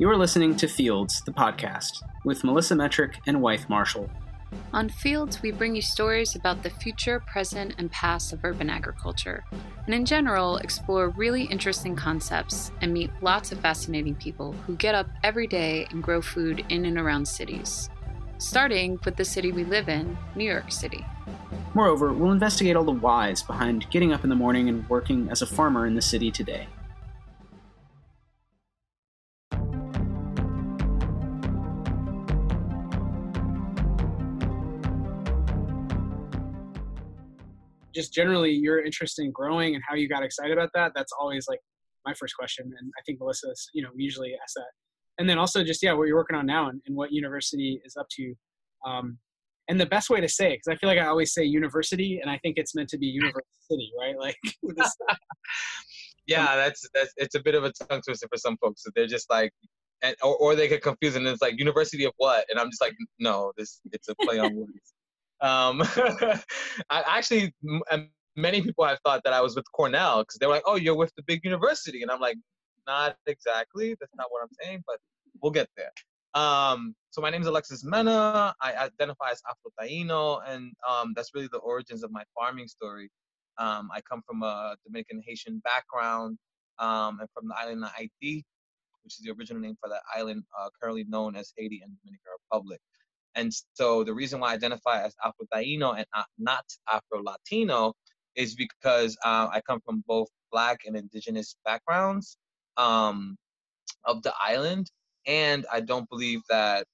You are listening to Fields, the podcast, with Melissa Metrick and Wythe Marshall. On Fields, we bring you stories about the future, present, and past of urban agriculture, and in general, explore really interesting concepts and meet lots of fascinating people who get up every day and grow food in and around cities. Starting with the city we live in, New York City. Moreover, we'll investigate all the whys behind getting up in the morning and working as a farmer in the city today. Just generally your interest in growing and how you got excited about that that's always like my first question and i think melissa you know usually asks that. And then also just yeah what you're working on now and, and what Universe City is up to um, and the best way to say it because i feel like i always say university and i think it's meant to be Universe City right? Like yeah that's that's it's a bit of a tongue twister for some folks so they're just like and, or, or they get confused and it's like university of what? And i'm just like no this it's a play on words um, I actually, many people have thought that I was with Cornell because they were like, "Oh, you're with the big university," and I'm like, "Not exactly. That's not what I'm saying, but we'll get there." Um, so my name is Alexis Mena. I identify as Afro-Taino, and um, that's really the origins of my farming story. Um, I come from a Dominican Haitian background, um, and from the island of Ayiti, which is the original name for that island, uh, currently known as Haiti and Dominican Republic. And so the reason why I identify as Afro Taino and not Afro Latino is because uh, I come from both Black and Indigenous backgrounds um, of the island, and I don't believe that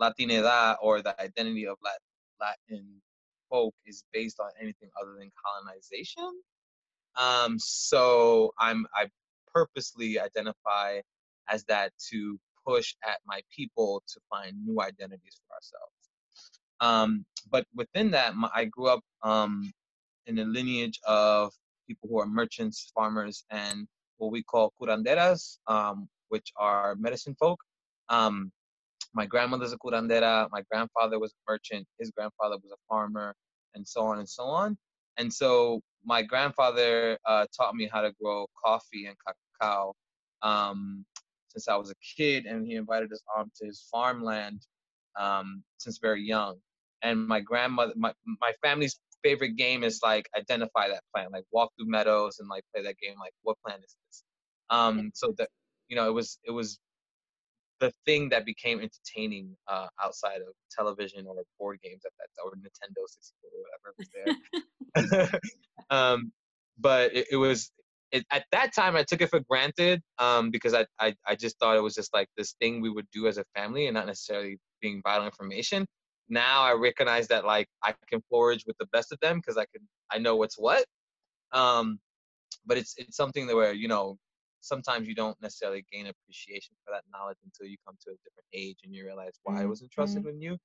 Latinidad or the identity of Latin folk is based on anything other than colonization. Um, so I'm I purposely identify as that to push at my people to find new identities for ourselves. Um, but within that, my, I grew up um, in a lineage of people who are merchants, farmers, and what we call curanderas, um, which are medicine folk. Um, my grandmother's a curandera. My grandfather was a merchant. His grandfather was a farmer, and so on and so on. And so my grandfather uh, taught me how to grow coffee and cacao um, since I was a kid, and he invited us on to his farmland um, since very young. And my grandmother, my my family's favorite game is like identify that plant, like walk through meadows and like play that game, like what plant is this? Um, so that you know, it was it was the thing that became entertaining uh, outside of television or board games at that or Nintendo 64 or whatever was there. um, but it, it, was it, at that time I took it for granted um, because I, I I just thought it was just like this thing we would do as a family and not necessarily being vital information. Now I recognize that like I can forage with the best of them because I can I know what's what. Um, but it's it's something that where you know sometimes you don't necessarily gain appreciation for that knowledge until you come to a different age and you realize why it was entrusted mm-hmm. with you.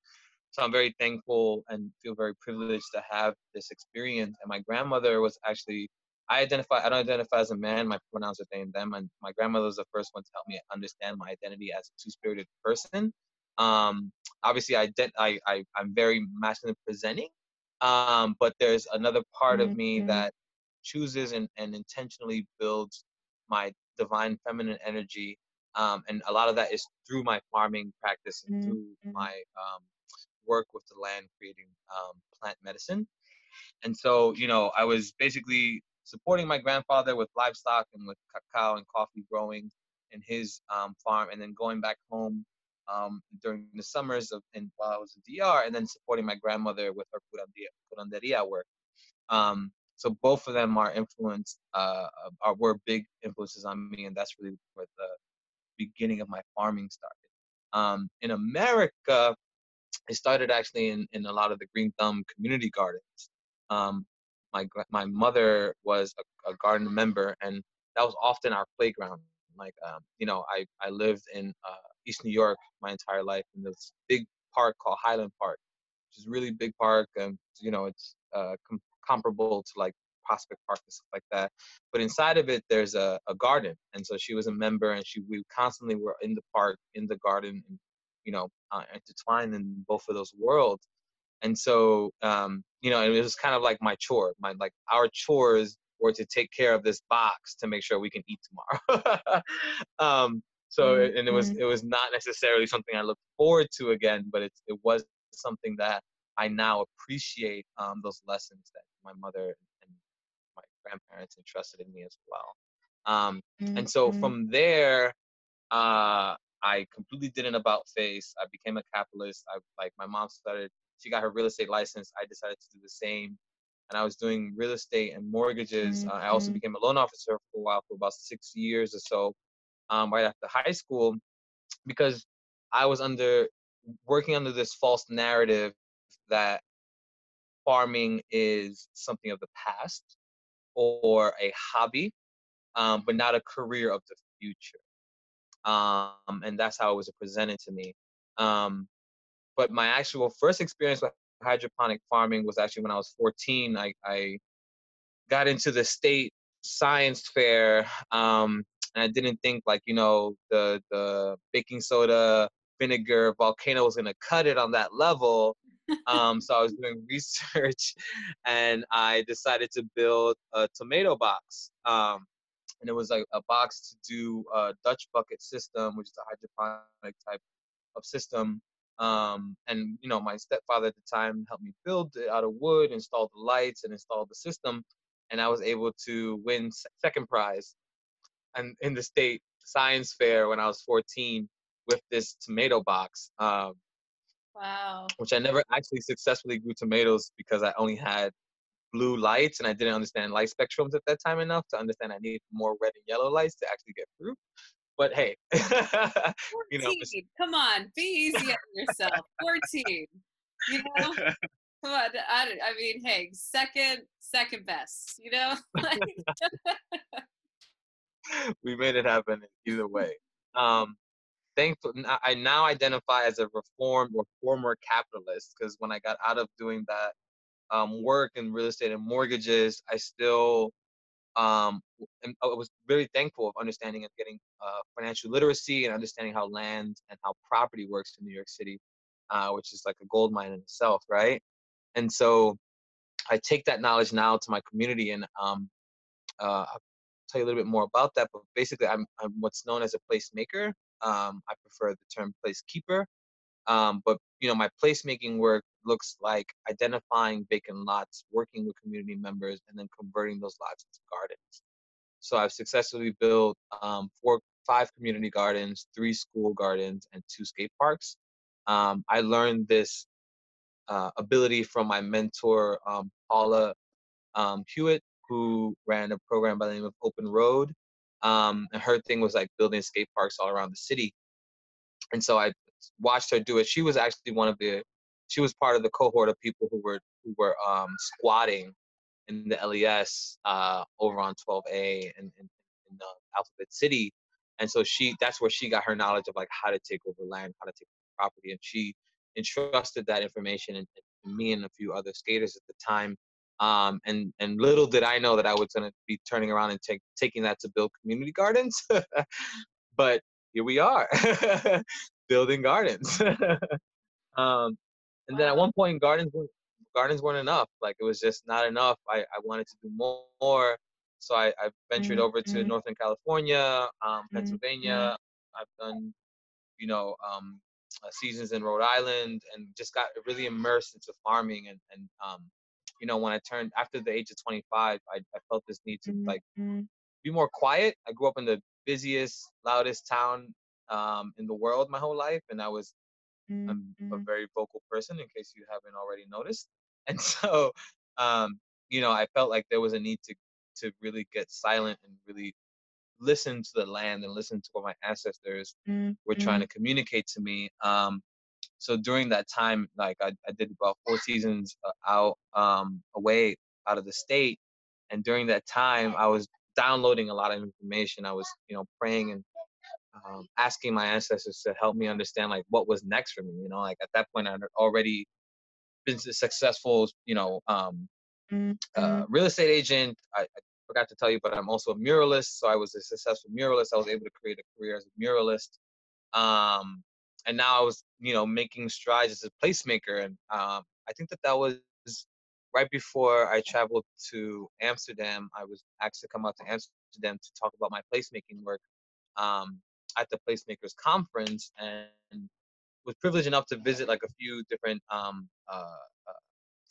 So I'm very thankful and feel very privileged to have this experience. And my grandmother was actually I identify. I don't identify as a man. My pronouns are they and them. And my grandmother was the first one to help me understand my identity as a two-spirited person. Um, obviously, I, I, I I'm very masculine presenting, Um, but there's another part of me Mhm. that chooses and, and intentionally builds my divine feminine energy. Um, and a lot of that is through my farming practice and through Mhm. my um, work with the land creating um, plant medicine. And so, you know, I was basically supporting my grandfather with livestock and with cacao and coffee growing in his um, farm, and then going back home um, during the summers of and while I was in DR, and then supporting my grandmother with her curanderia, work. Um, so both of them are influenced, uh, are were big influences on me, and that's really where the beginning of my farming started. Um, in America, it started actually in, in a lot of the Green Thumb community gardens. Um, my my mother was a, a garden member, and that was often our playground. Like, um, you know, I I lived in uh, East New York my entire life in this big park called Highland Park, which is really big park, and you know, it's uh, com- comparable to like Prospect Park and stuff like that. But inside of it, there's a, a garden, and so she was a member, and she we constantly were in the park, in the garden, and you know, uh, intertwined in both of those worlds. And so, um, you know, and it was kind of like my chore. My like our chores were to take care of this box to make sure we can eat tomorrow. um, so, it- and it was Mhm. it was not necessarily something I looked forward to again, but it it was something that I now appreciate um, those lessons that my mother and my grandparents entrusted in me as well. Um, and so Mhm. from there, uh, I completely did an about face. I became a capitalist. I like my mom started. She got her real estate license. I decided to do the same, and I was doing real estate and mortgages. Uh, I also Mhm. became a loan officer for a while, for about six years or so, um, right after high school, because I was under working under this false narrative that farming is something of the past or a hobby, um, but not a career of the future um, and that's how it was presented to me. Um, but my actual first experience with hydroponic farming was actually when I was 14. I, I got into the state science fair, um, and I didn't think like you know the the baking soda vinegar volcano was gonna cut it on that level. Um, so I was doing research, and I decided to build a tomato box. Um, and it was like a box to do a Dutch bucket system, which is a hydroponic type of system. Um, and you know, my stepfather at the time helped me build it out of wood, install the lights, and install the system. And I was able to win second prize, and in the state science fair when I was 14 with this tomato box, um, Wow. which I never actually successfully grew tomatoes because I only had blue lights and I didn't understand light spectrums at that time enough to understand I needed more red and yellow lights to actually get fruit. But hey, you know, Come on, be easy on yourself. 14. You know? Come on. I, I mean, hey, second, second best, you know? We made it happen either way. Um, thankful, n- I now identify as a reformed or former capitalist because when I got out of doing that um, work in real estate and mortgages, I still um, and I was very thankful of understanding and getting uh, financial literacy and understanding how land and how property works in New York City, uh, which is like a gold mine in itself, right? And so I take that knowledge now to my community, and um, uh, I'll tell you a little bit more about that. But basically, I'm, I'm what's known as a placemaker. Um, I prefer the term placekeeper. Um, but you know, my placemaking work looks like identifying vacant lots, working with community members, and then converting those lots into gardens. So I've successfully built um, four, five community gardens, three school gardens, and two skate parks. Um, I learned this uh, ability from my mentor, um, Paula um, Hewitt, who ran a program by the name of Open Road. Um, and her thing was like building skate parks all around the city. And so I watched her do it. She was actually one of the, she was part of the cohort of people who were who were um, squatting in the LES uh, over on 12A in, in, in uh, Alphabet City. And so she, that's where she got her knowledge of like how to take over land, how to take over property, and she entrusted that information in, in me and a few other skaters at the time. Um, and and little did I know that I was gonna be turning around and take taking that to build community gardens. but here we are, building gardens. um, and then at one point, gardens weren't, gardens weren't enough. Like it was just not enough. I, I wanted to do more. So I, I ventured mm-hmm. over to mm-hmm. Northern California, um, mm-hmm. Pennsylvania. I've done, you know, um, uh, seasons in Rhode Island and just got really immersed into farming. And, and um, you know, when I turned after the age of 25, I, I felt this need to like mm-hmm. be more quiet. I grew up in the busiest, loudest town um, in the world my whole life, and I was mm-hmm. a very vocal person. In case you haven't already noticed, and so um, you know, I felt like there was a need to to really get silent and really listen to the land and listen to what my ancestors mm-hmm. were trying to communicate to me. Um, so during that time, like I, I did about four seasons uh, out um, away out of the state, and during that time, I was downloading a lot of information. I was, you know, praying and um, asking my ancestors to help me understand like what was next for me. You know, like at that point, I'd already been a successful, you know, um, mm-hmm. uh, real estate agent. I, I, forgot to tell you, but I'm also a muralist. So I was a successful muralist. I was able to create a career as a muralist. Um, and now I was, you know, making strides as a placemaker. And um, I think that that was right before I traveled to Amsterdam. I was asked to come out to Amsterdam to talk about my placemaking work. Um, at the Placemakers Conference and was privileged enough to visit like a few different um, uh, uh,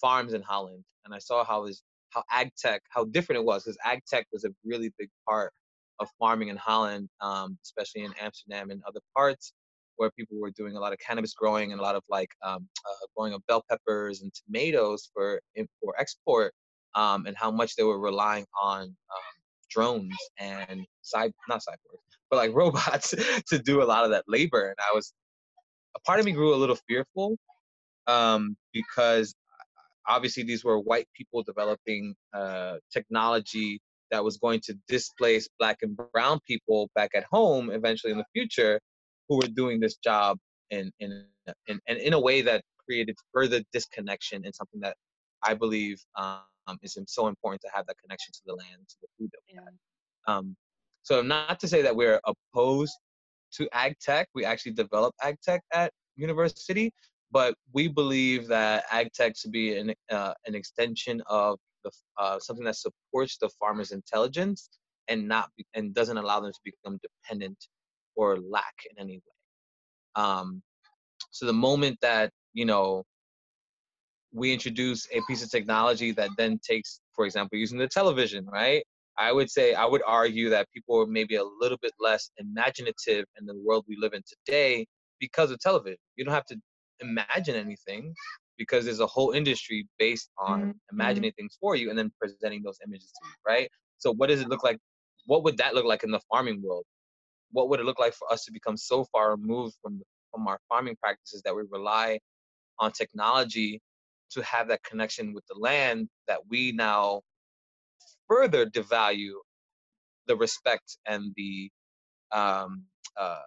farms in Holland, and I saw how his how ag tech how different it was because ag tech was a really big part of farming in Holland, um, especially in Amsterdam and other parts where people were doing a lot of cannabis growing and a lot of like um, uh, growing of bell peppers and tomatoes for for export, um, and how much they were relying on um, drones and side not cyborgs but like robots to do a lot of that labor. And I was, a part of me grew a little fearful um, because obviously these were white people developing uh, technology that was going to displace black and brown people back at home eventually in the future who were doing this job in in in, in, in a way that created further disconnection and something that I believe um, is so important to have that connection to the land, to the food that we have. Um, so not to say that we're opposed to ag tech. We actually develop ag tech at Universe City, but we believe that ag tech should be an uh, an extension of the uh, something that supports the farmer's intelligence and not and doesn't allow them to become dependent or lack in any way. Um, so the moment that you know we introduce a piece of technology that then takes, for example, using the television, right? I would say I would argue that people are maybe a little bit less imaginative in the world we live in today because of television. You don't have to imagine anything because there's a whole industry based on mm-hmm. imagining things for you and then presenting those images to you, right? So what does it look like? What would that look like in the farming world? What would it look like for us to become so far removed from from our farming practices that we rely on technology to have that connection with the land that we now further devalue the respect and the um, uh,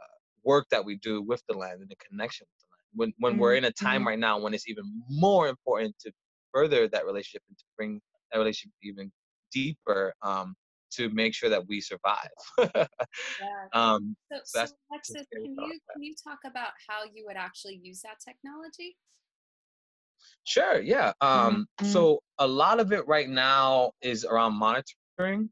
work that we do with the land and the connection with the land. When when mm-hmm. we're in a time mm-hmm. right now when it's even more important to further that relationship and to bring that relationship even deeper um, to make sure that we survive. yeah. um, so, so, so Alexis, can you can you talk about how you would actually use that technology? Sure. Yeah. Um, mm-hmm. So a lot of it right now is around monitoring.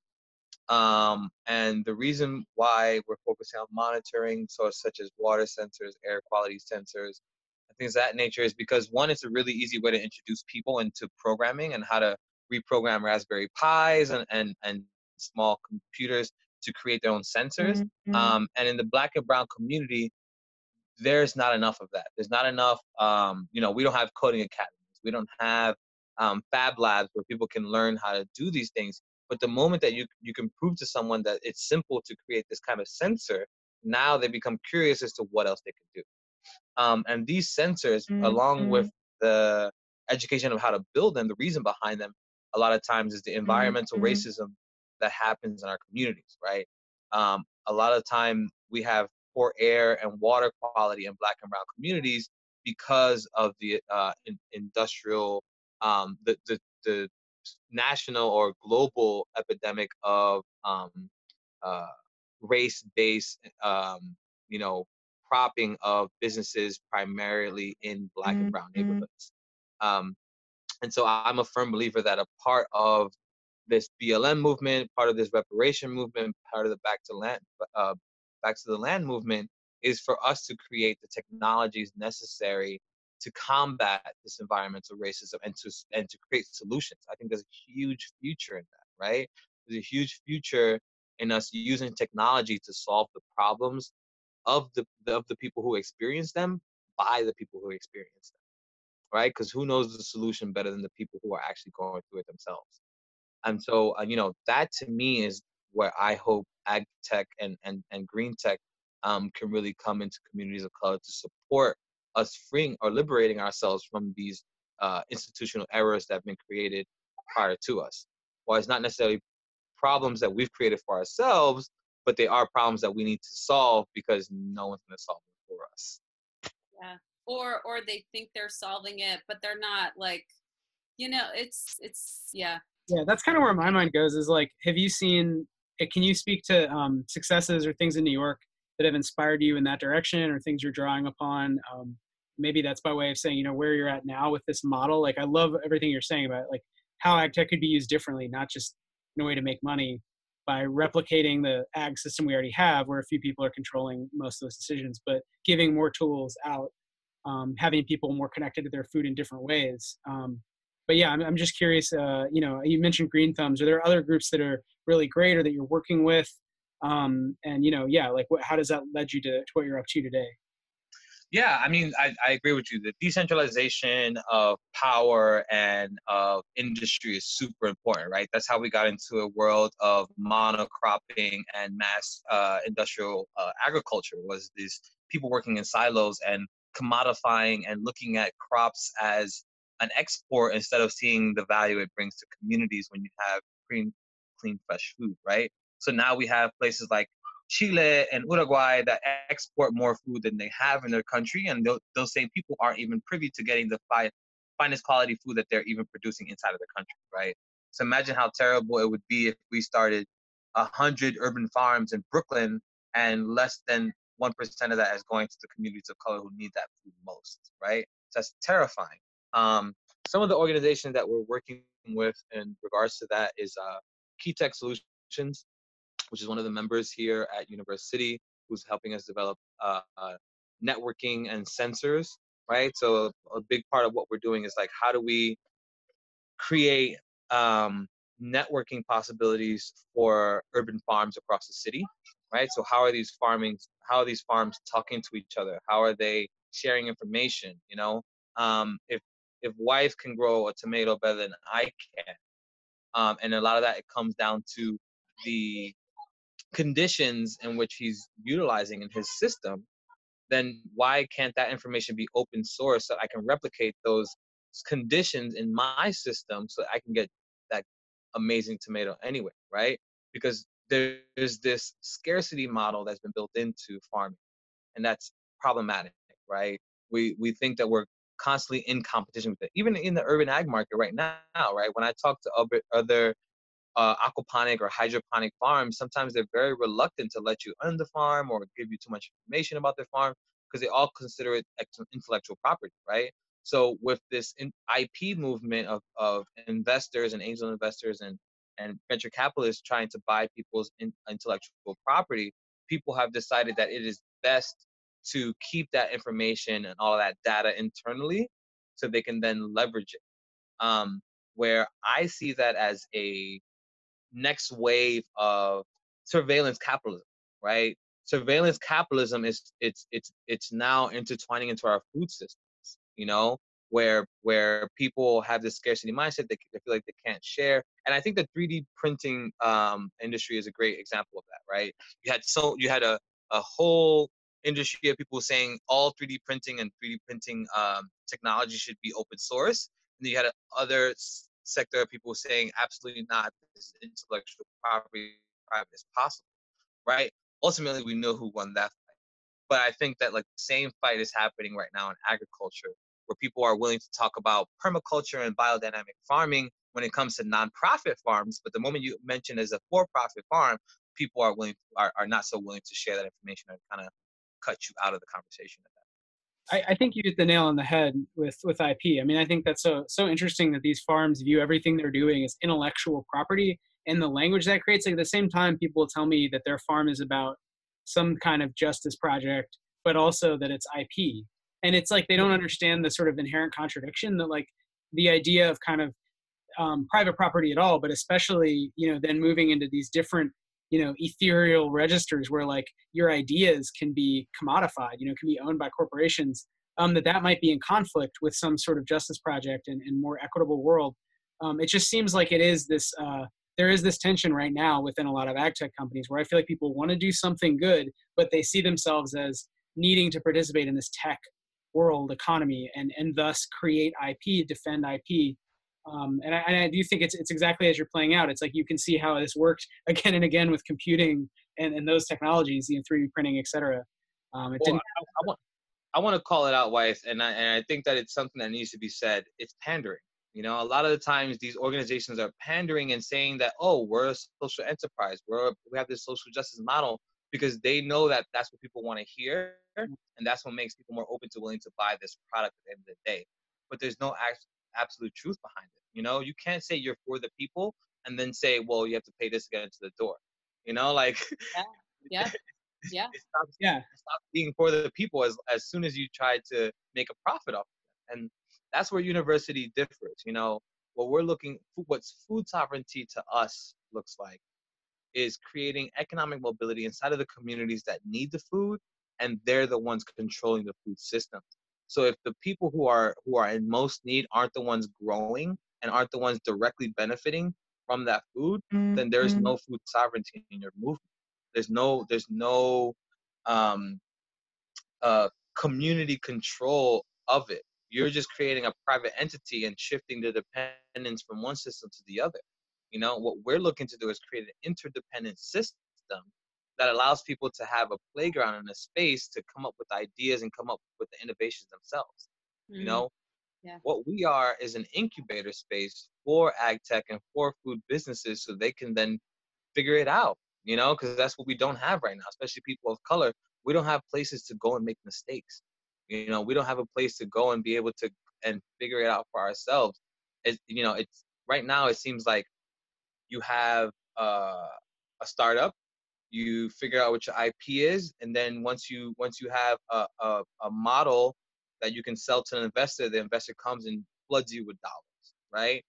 Um, and the reason why we're focusing on monitoring, so such as water sensors, air quality sensors, and things of that nature, is because one, it's a really easy way to introduce people into programming and how to reprogram Raspberry Pis and and, and small computers to create their own sensors. Mm-hmm. Um, and in the Black and Brown community, there's not enough of that. There's not enough. Um, you know, we don't have coding academies. We don't have um, fab labs where people can learn how to do these things. But the moment that you you can prove to someone that it's simple to create this kind of sensor, now they become curious as to what else they can do. Um, and these sensors, mm-hmm. along with the education of how to build them, the reason behind them, a lot of times is the environmental mm-hmm. racism that happens in our communities, right? Um, a lot of time we have poor air and water quality in black and brown communities because of the uh, in, industrial, um, the, the, the national or global epidemic of um, uh, race-based, um, you know, propping of businesses primarily in black and brown mm-hmm. neighborhoods. Um, And so I'm a firm believer that a part of this BLM movement, part of this reparation movement, part of the back to land, uh, back to the land movement is for us to create the technologies necessary to combat this environmental racism and to and to create solutions. I think there's a huge future in that, right? There's a huge future in us using technology to solve the problems of the of the people who experience them by the people who experience them, right? Because who knows the solution better than the people who are actually going through it themselves? And so, uh, you know, that to me is where I hope ag tech and and and green tech um, can really come into communities of color to support us freeing or liberating ourselves from these uh, institutional errors that have been created prior to us. While it's not necessarily problems that we've created for ourselves, but they are problems that we need to solve because no one's going to solve them for us. Yeah. Or or they think they're solving it, but they're not. Like, you know, it's it's yeah. Yeah, that's kind of where my mind goes. Is like, have you seen? Can you speak to um, successes or things in New York that have inspired you in that direction, or things you're drawing upon? Um, maybe that's by way of saying, you know, where you're at now with this model. Like, I love everything you're saying about like how ag tech could be used differently, not just in a way to make money by replicating the ag system we already have, where a few people are controlling most of those decisions, but giving more tools out, um, having people more connected to their food in different ways. Um, but yeah, I'm, I'm just curious. Uh, you know, you mentioned Green Thumbs. Are there other groups that are really great or that you're working with? Um, and you know, yeah, like what, how does that lead you to, to what you're up to today? Yeah, I mean, I, I agree with you. The decentralization of power and of industry is super important, right? That's how we got into a world of monocropping and mass uh, industrial uh, agriculture. Was these people working in silos and commodifying and looking at crops as an export instead of seeing the value it brings to communities when you have clean, clean, fresh food, right? So now we have places like Chile and Uruguay that export more food than they have in their country, and those, those same people aren't even privy to getting the fi- finest quality food that they're even producing inside of the country, right? So imagine how terrible it would be if we started a hundred urban farms in Brooklyn and less than one percent of that is going to the communities of color who need that food most, right? So that's terrifying. Um, some of the organizations that we're working with in regards to that is uh, Key Tech Solutions which is one of the members here at Universe City, who's helping us develop uh, uh, networking and sensors, right? So a big part of what we're doing is like, how do we create um, networking possibilities for urban farms across the city, right? So how are these farming, how are these farms talking to each other? How are they sharing information? You know, um, if if Wythe can grow a tomato better than I can, um, and a lot of that it comes down to the conditions in which he's utilizing in his system, then why can't that information be open source so I can replicate those conditions in my system so I can get that amazing tomato anyway, right? Because there's this scarcity model that's been built into farming, and that's problematic, right? We we think that we're constantly in competition with it, even in the urban ag market right now, right? When I talk to other uh, aquaponic or hydroponic farms, sometimes they're very reluctant to let you own the farm or give you too much information about their farm because they all consider it intellectual property, right? So with this IP movement of, of investors and angel investors and, and venture capitalists trying to buy people's in, intellectual property, people have decided that it is best to keep that information and all that data internally so they can then leverage it. Um, where I see that as a next wave of surveillance capitalism, right? Surveillance capitalism is it's it's it's now intertwining into our food systems, you know, where where people have this scarcity mindset, they, they feel like they can't share. And I think the 3D printing um, industry is a great example of that, right? You had so you had a a whole industry of people saying all 3D printing and 3D printing um, technology should be open source. And then you had other sector of people saying absolutely not this intellectual property private as possible right ultimately we know who won that fight but i think that like the same fight is happening right now in agriculture where people are willing to talk about permaculture and biodynamic farming when it comes to nonprofit farms but the moment you mention as a for-profit farm people are willing are, are not so willing to share that information and kind of cut you out of the conversation at that I, think you hit the nail on the head with with IP. I mean, I think that's so so interesting that these farms view everything they're doing as intellectual property and the language that creates. Like at the same time, people tell me that their farm is about some kind of justice project, but also that it's IP. And it's like they don't understand the sort of inherent contradiction that like the idea of kind of um, private property at all, but especially you know then moving into these different you know ethereal registers where like your ideas can be commodified you know can be owned by corporations um, that that might be in conflict with some sort of justice project and, and more equitable world. Um, it just seems like it is this uh, there is this tension right now within a lot of ag tech companies where i feel like people want to do something good but they see themselves as needing to participate in this tech world economy and and thus create ip defend ip um, and, I, and, I, do think it's it's exactly as you're playing out. It's like you can see how this worked again and again with computing and, and those technologies, you know, 3D printing, et cetera. Um, it well, didn't. I, I, want I want to call it out, Wythe, and I, and I think that it's something that needs to be said. It's pandering. You know, a lot of the times these organizations are pandering and saying that, oh, we're a social enterprise, we're we have this social justice model because they know that that's what people want to hear, and that's what makes people more open to willing to buy this product at the end of the day. But there's no absolute truth behind it. You know, you can't say you're for the people and then say, well, you have to pay this to get into the door. You know, like yeah, yeah, yeah. It stops, yeah. It stops being for the people as as soon as you try to make a profit off of it. And that's where Universe City differs. You know, what we're looking, what's food sovereignty to us looks like is creating economic mobility inside of the communities that need the food and they're the ones controlling the food system so if the people who are who are in most need aren't the ones growing and aren't the ones directly benefiting from that food, mm-hmm. then there's no food sovereignty in your movement. There's no there's no um, uh, community control of it. You're just creating a private entity and shifting the dependence from one system to the other. You know what we're looking to do is create an interdependent system that allows people to have a playground and a space to come up with ideas and come up with the innovations themselves. Mm-hmm. You know, yeah. what we are is an incubator space for ag tech and for food businesses so they can then figure it out, you know, because that's what we don't have right now, especially people of color. We don't have places to go and make mistakes. You know, we don't have a place to go and be able to and figure it out for ourselves. It, you know, it's right now it seems like you have uh, a startup you figure out what your IP is, and then once you once you have a, a, a model that you can sell to an investor, the investor comes and floods you with dollars, right?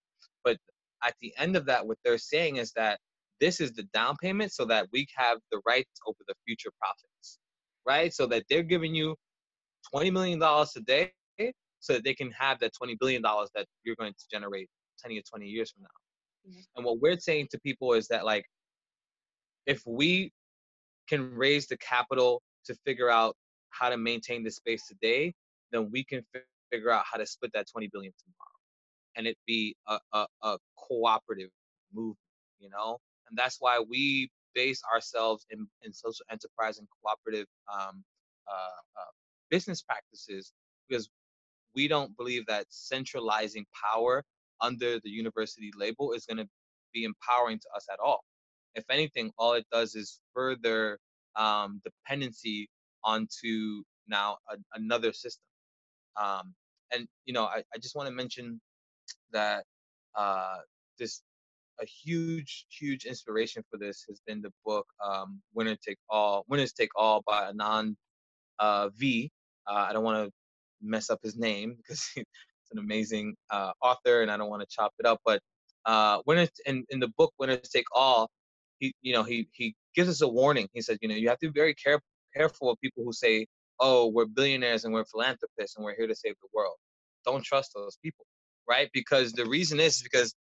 But at the end of that, what they're saying is that this is the down payment so that we have the rights over the future profits, right? So that they're giving you $20 million today so that they can have that $20 billion that you're going to generate 10 or 20 years from now. Mm-hmm. And what we're saying to people is that, like, if we can raise the capital to figure out how to maintain the space today, then we can figure out how to split that 20 billion tomorrow and it be a, a, a cooperative movement, you know? And that's why we base ourselves in, in social enterprise and cooperative um, uh, uh, business practices because we don't believe that centralizing power under the Universe City label is going to be empowering to us at all if anything, all it does is further um, dependency onto now a, another system. Um, and you know, I, I just want to mention that uh, this a huge, huge inspiration for this has been the book um, "Winner Take All." Winners Take All by Anand uh, V. Uh, I don't want to mess up his name because he's an amazing uh, author, and I don't want to chop it up. But uh, winners in, in the book "Winners Take All," he you know he he gives us a warning. He says you know you have to be very careful careful of people who say oh we're billionaires and we're philanthropists and we're here to save the world. Don't trust those people, right? Because the reason is because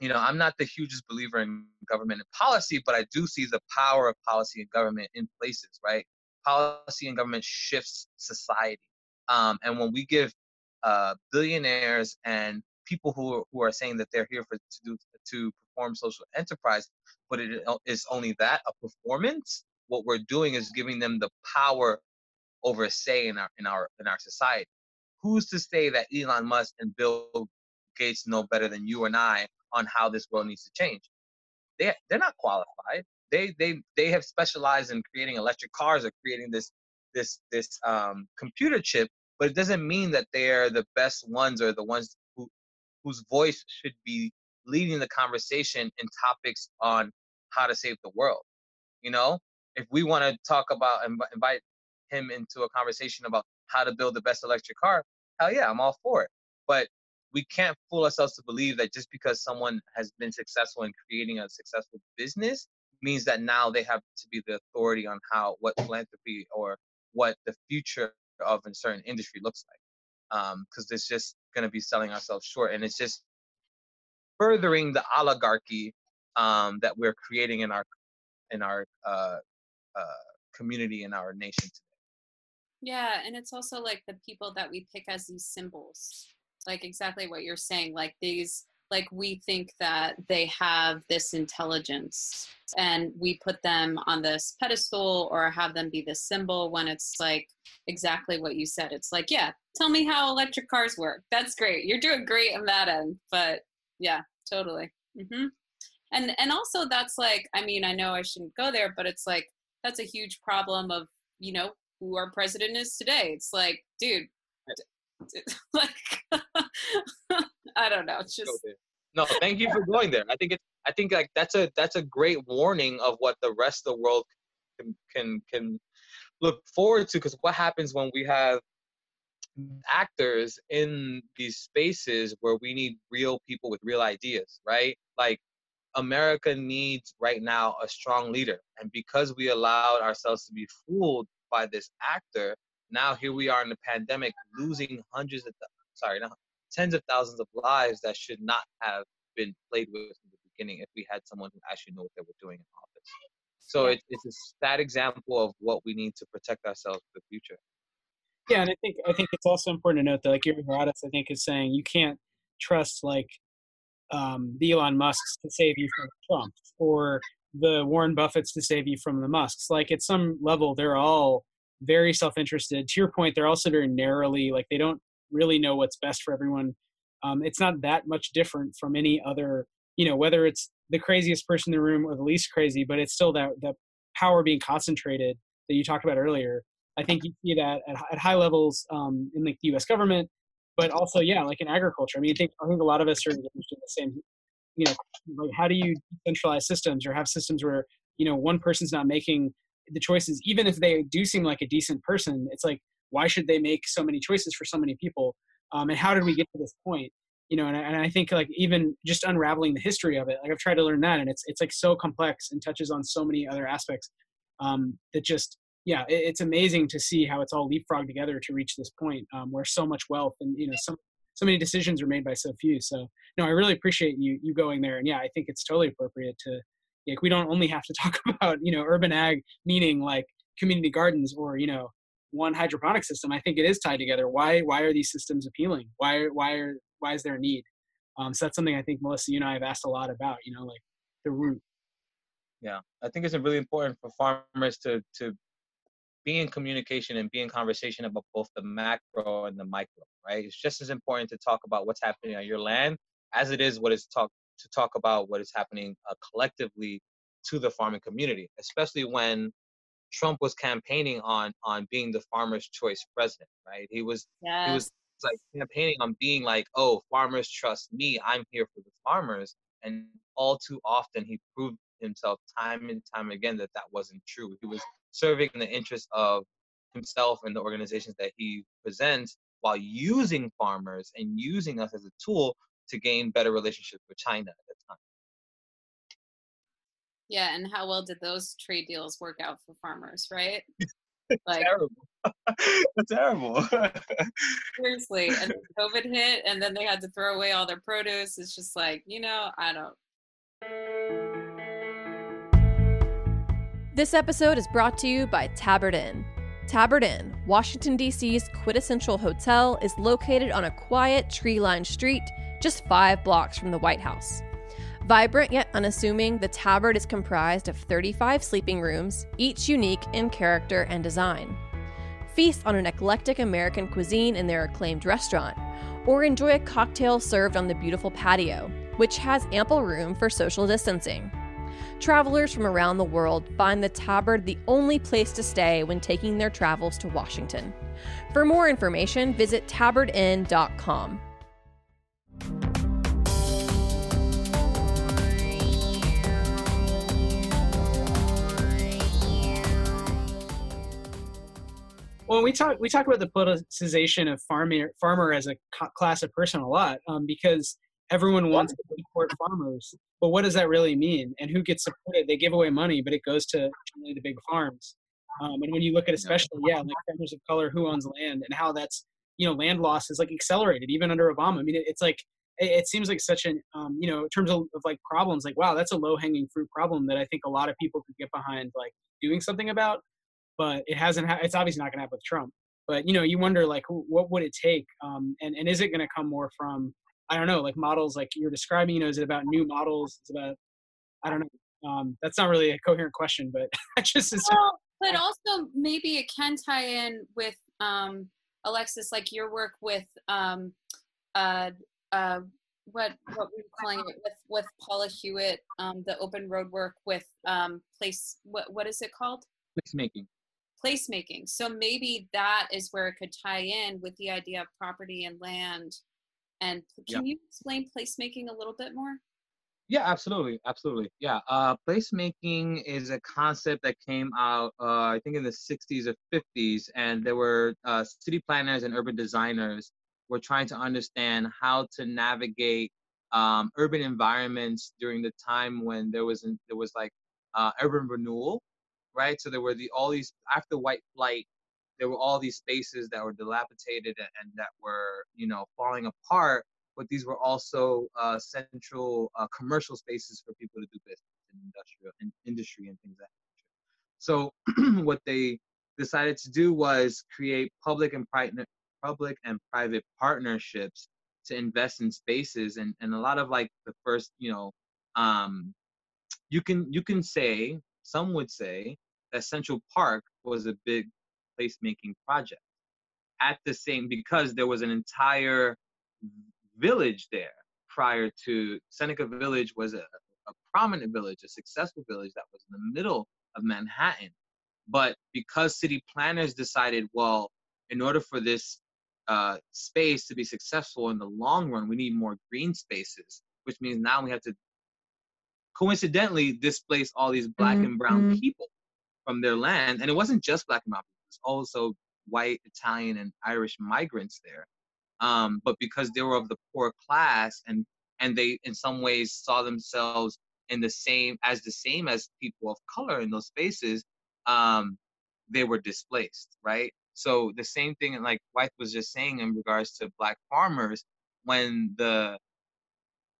you know I'm not the hugest believer in government and policy, but I do see the power of policy and government in places, right? Policy and government shifts society, um, and when we give uh, billionaires and people who are, who are saying that they're here for to do to perform social enterprise, but it is only that a performance. What we're doing is giving them the power over say in our in our in our society. Who's to say that Elon Musk and Bill Gates know better than you and I on how this world needs to change? They they're not qualified. They they they have specialized in creating electric cars or creating this this this um, computer chip, but it doesn't mean that they're the best ones or the ones who whose voice should be leading the conversation in topics on how to save the world. You know, if we want to talk about and invite him into a conversation about how to build the best electric car, hell yeah, I'm all for it. But we can't fool ourselves to believe that just because someone has been successful in creating a successful business means that now they have to be the authority on how what philanthropy or what the future of a certain industry looks like because um, it's just going to be selling ourselves short and it's just furthering the oligarchy um, that we're creating in our in our uh, uh, community in our nation today. Yeah and it's also like the people that we pick as these symbols like exactly what you're saying like these like we think that they have this intelligence and we put them on this pedestal or have them be this symbol when it's like exactly what you said. It's like yeah tell me how electric cars work. That's great. You're doing great on that end. But yeah totally mm-hmm. and and also that's like i mean i know i shouldn't go there but it's like that's a huge problem of you know who our president is today it's like dude like I don't know. It's just no. Thank you for going there. I think it's. I think like that's a that's a great warning of what the rest of the world can can can look forward to. Because what happens when we have actors in these spaces where we need real people with real ideas, right? Like America needs right now a strong leader, and because we allowed ourselves to be fooled by this actor, now here we are in the pandemic losing hundreds of sorry not tens of thousands of lives that should not have been played with in the beginning if we had someone who actually knew what they were doing in office. So it, it's a sad example of what we need to protect ourselves for the future yeah and i think i think it's also important to note that like Giridharadas, i think is saying you can't trust like um, the Elon Musks to save you from Trump or the Warren Buffetts to save you from the Musks. Like at some level, they're all very self-interested. To your point, they're also very narrowly like they don't really know what's best for everyone. Um, it's not that much different from any other, you know, whether it's the craziest person in the room or the least crazy, but it's still that that power being concentrated that you talked about earlier. I think you see that at, at high levels um, in like the U.S. government, but also yeah, like in agriculture. I mean, I think I think a lot of us are engaged in the same, you know, like how do you centralize systems or have systems where you know one person's not making the choices, even if they do seem like a decent person, it's like, why should they make so many choices for so many people? Um, and how did we get to this point? You know, and, and I think like even just unraveling the history of it, like I've tried to learn that, and it's it's like so complex and touches on so many other aspects um, that just yeah, it, it's amazing to see how it's all leapfrogged together to reach this point um, where so much wealth and you know so so many decisions are made by so few. So no, I really appreciate you you going there, and yeah, I think it's totally appropriate to like we don't only have to talk about you know urban ag meaning like community gardens or you know one hydroponic system. I think it is tied together. Why why are these systems appealing? Why why are why is there a need? Um, so that's something I think Melissa, you and I have asked a lot about. You know, like the root. Yeah, I think it's really important for farmers to to be in communication and be in conversation about both the macro and the micro. Right, it's just as important to talk about what's happening on your land as it is what is talk to talk about what is happening uh, collectively to the farming community, especially when Trump was campaigning on on being the farmers' choice president. Right? He was yes. he was like campaigning on being like, oh, farmers trust me. I'm here for the farmers. And all too often, he proved himself time and time again that that wasn't true. He was serving in the interest of himself and the organizations that he presents while using farmers and using us as a tool to gain better relationships with China at the time. Yeah, and how well did those trade deals work out for farmers, right? like, terrible. terrible. seriously, and COVID hit, and then they had to throw away all their produce. It's just like, you know, I don't. This episode is brought to you by Tabard Inn. Tabard Inn, Washington, D.C.'s quintessential hotel, is located on a quiet, tree lined street just five blocks from the White House. Vibrant yet unassuming, the Tabard is comprised of 35 sleeping rooms, each unique in character and design. Feast on an eclectic American cuisine in their acclaimed restaurant, or enjoy a cocktail served on the beautiful patio, which has ample room for social distancing. Travelers from around the world find the Tabard the only place to stay when taking their travels to Washington. For more information, visit tabardinn.com. Well, we talk we talk about the politicization of farmer farmer as a class of person a lot um, because everyone wants to support farmers, but what does that really mean? And who gets supported? They give away money, but it goes to the big farms. Um, and when you look at especially yeah, like farmers of color who owns land and how that's you know land loss is like accelerated even under Obama. I mean, it, it's like it, it, seems like such an um, you know in terms of, of like problems like wow that's a low hanging fruit problem that I think a lot of people could get behind like doing something about but it hasn't. Ha- it's obviously not going to happen with Trump. But you know, you wonder like, what would it take? Um, and and is it going to come more from I don't know, like models like you're describing? You know, is it about new models? Is about I don't know. Um, that's not really a coherent question, but I just is. Well, but also maybe it can tie in with um, Alexis, like your work with um, uh, uh, what what we are calling it with with Paula Hewitt, um, the open road work with um, place. What what is it called? Placemaking placemaking. So maybe that is where it could tie in with the idea of property and land. And can you explain placemaking a little bit more? Yeah, absolutely, absolutely. Yeah, uh, placemaking is a concept that came out, uh, I think, in the '60s or '50s, and there were uh, city planners and urban designers were trying to understand how to navigate um, urban environments during the time when there was there was like uh, urban renewal right? So there were the all these after white flight, there were all these spaces that were dilapidated and, and that were you know falling apart. But these were also uh, central uh, commercial spaces for people to do business in industrial in industry and things like that. So what they decided to do was create public and private public and private partnerships to invest in spaces and, and a lot of like the first you know um, you can you can say some would say that Central Park was a big placemaking project. At the same, because there was an entire village there prior to Seneca Village was a, a prominent village, a successful village that was in the middle of Manhattan. But because city planners decided, well, in order for this uh, space to be successful in the long run, we need more green spaces, which means now we have to coincidentally displace all these black mm-hmm. and brown mm-hmm. people from their land. And it wasn't just black and brown was also white, Italian, and Irish migrants there. Um, but because they were of the poor class and and they in some ways saw themselves in the same as the same as people of color in those spaces, um, they were displaced, right? So the same thing, like Wythe was just saying in regards to black farmers, when the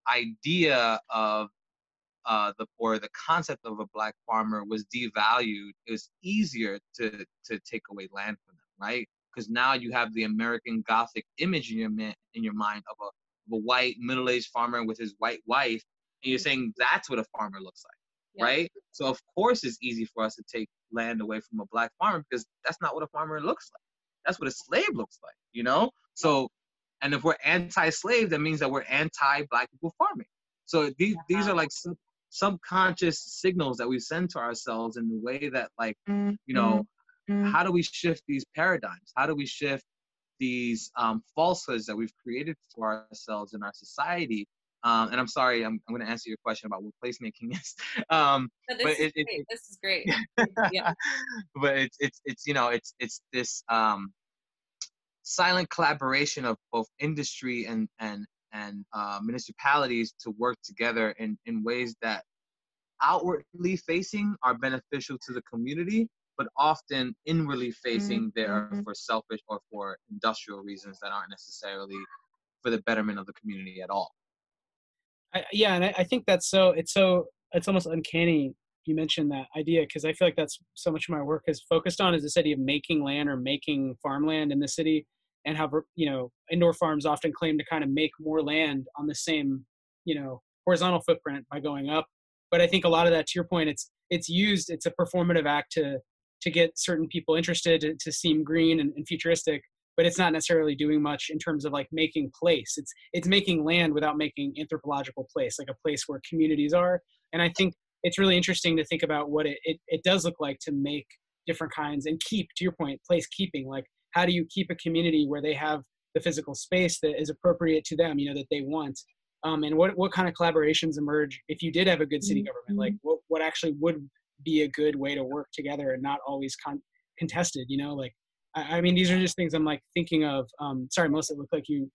idea of uh, the or the concept of a black farmer was devalued, it was easier to to take away land from them, right? Because now you have the American Gothic image in your in your mind of a, of a white middle-aged farmer with his white wife, and you're saying that's what a farmer looks like, yeah. right? So of course it's easy for us to take land away from a black farmer because that's not what a farmer looks like. That's what a slave looks like, you know. So, and if we're anti-slave, that means that we're anti-black people farming. So these these are like subconscious signals that we send to ourselves in the way that like mm-hmm. you know mm-hmm. how do we shift these paradigms how do we shift these um, falsehoods that we've created for ourselves in our society um, and I'm sorry, I'm, I'm going to answer your question about what placemaking is. Um, this, but is it, it, this is great. yeah. but it's it's it's you know it's it's this um, silent collaboration of both industry and and and uh, municipalities to work together in, in ways that outwardly facing are beneficial to the community, but often inwardly facing mm-hmm. they are for selfish or for industrial reasons that aren't necessarily for the betterment of the community at all. I, yeah, and I, I think that's so. It's so. It's almost uncanny you mentioned that idea because I feel like that's so much of my work is focused on is this idea of making land or making farmland in the city and have you know indoor farms often claim to kind of make more land on the same you know horizontal footprint by going up. But i think a lot of that to your point it's it's used it's a performative act to to get certain people interested to, to seem green and, and futuristic but it's not necessarily doing much in terms of like making place. It's it's making land without making anthropological place like a place where communities are. And i think it's really interesting to think about what it, it, it does look like to make different kinds and keep to your point place keeping. Like how do you keep a community where they have the physical space that is appropriate to them you know that they want? Um, and what, what kind of collaborations emerge if you did have a good city government? Like what, what actually would be a good way to work together and not always con- contested you know? Like I, I, mean these are just things i'm like thinking of. Um, sorry melissa it looked like you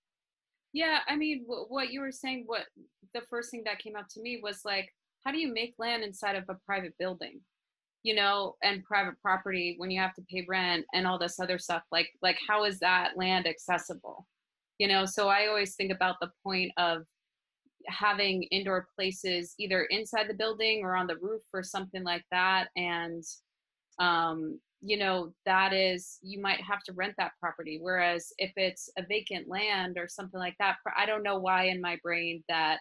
yeah i mean what you were saying what the first thing that came up to me was like how do you make land inside of a private building you know and private property when you have to pay rent and all this other stuff like like how is that land accessible? You know so i always think about the point of having indoor places either inside the building or on the roof or something like that and um you know that is you might have to rent that property whereas if it's a vacant land or something like that i don't know why in my brain that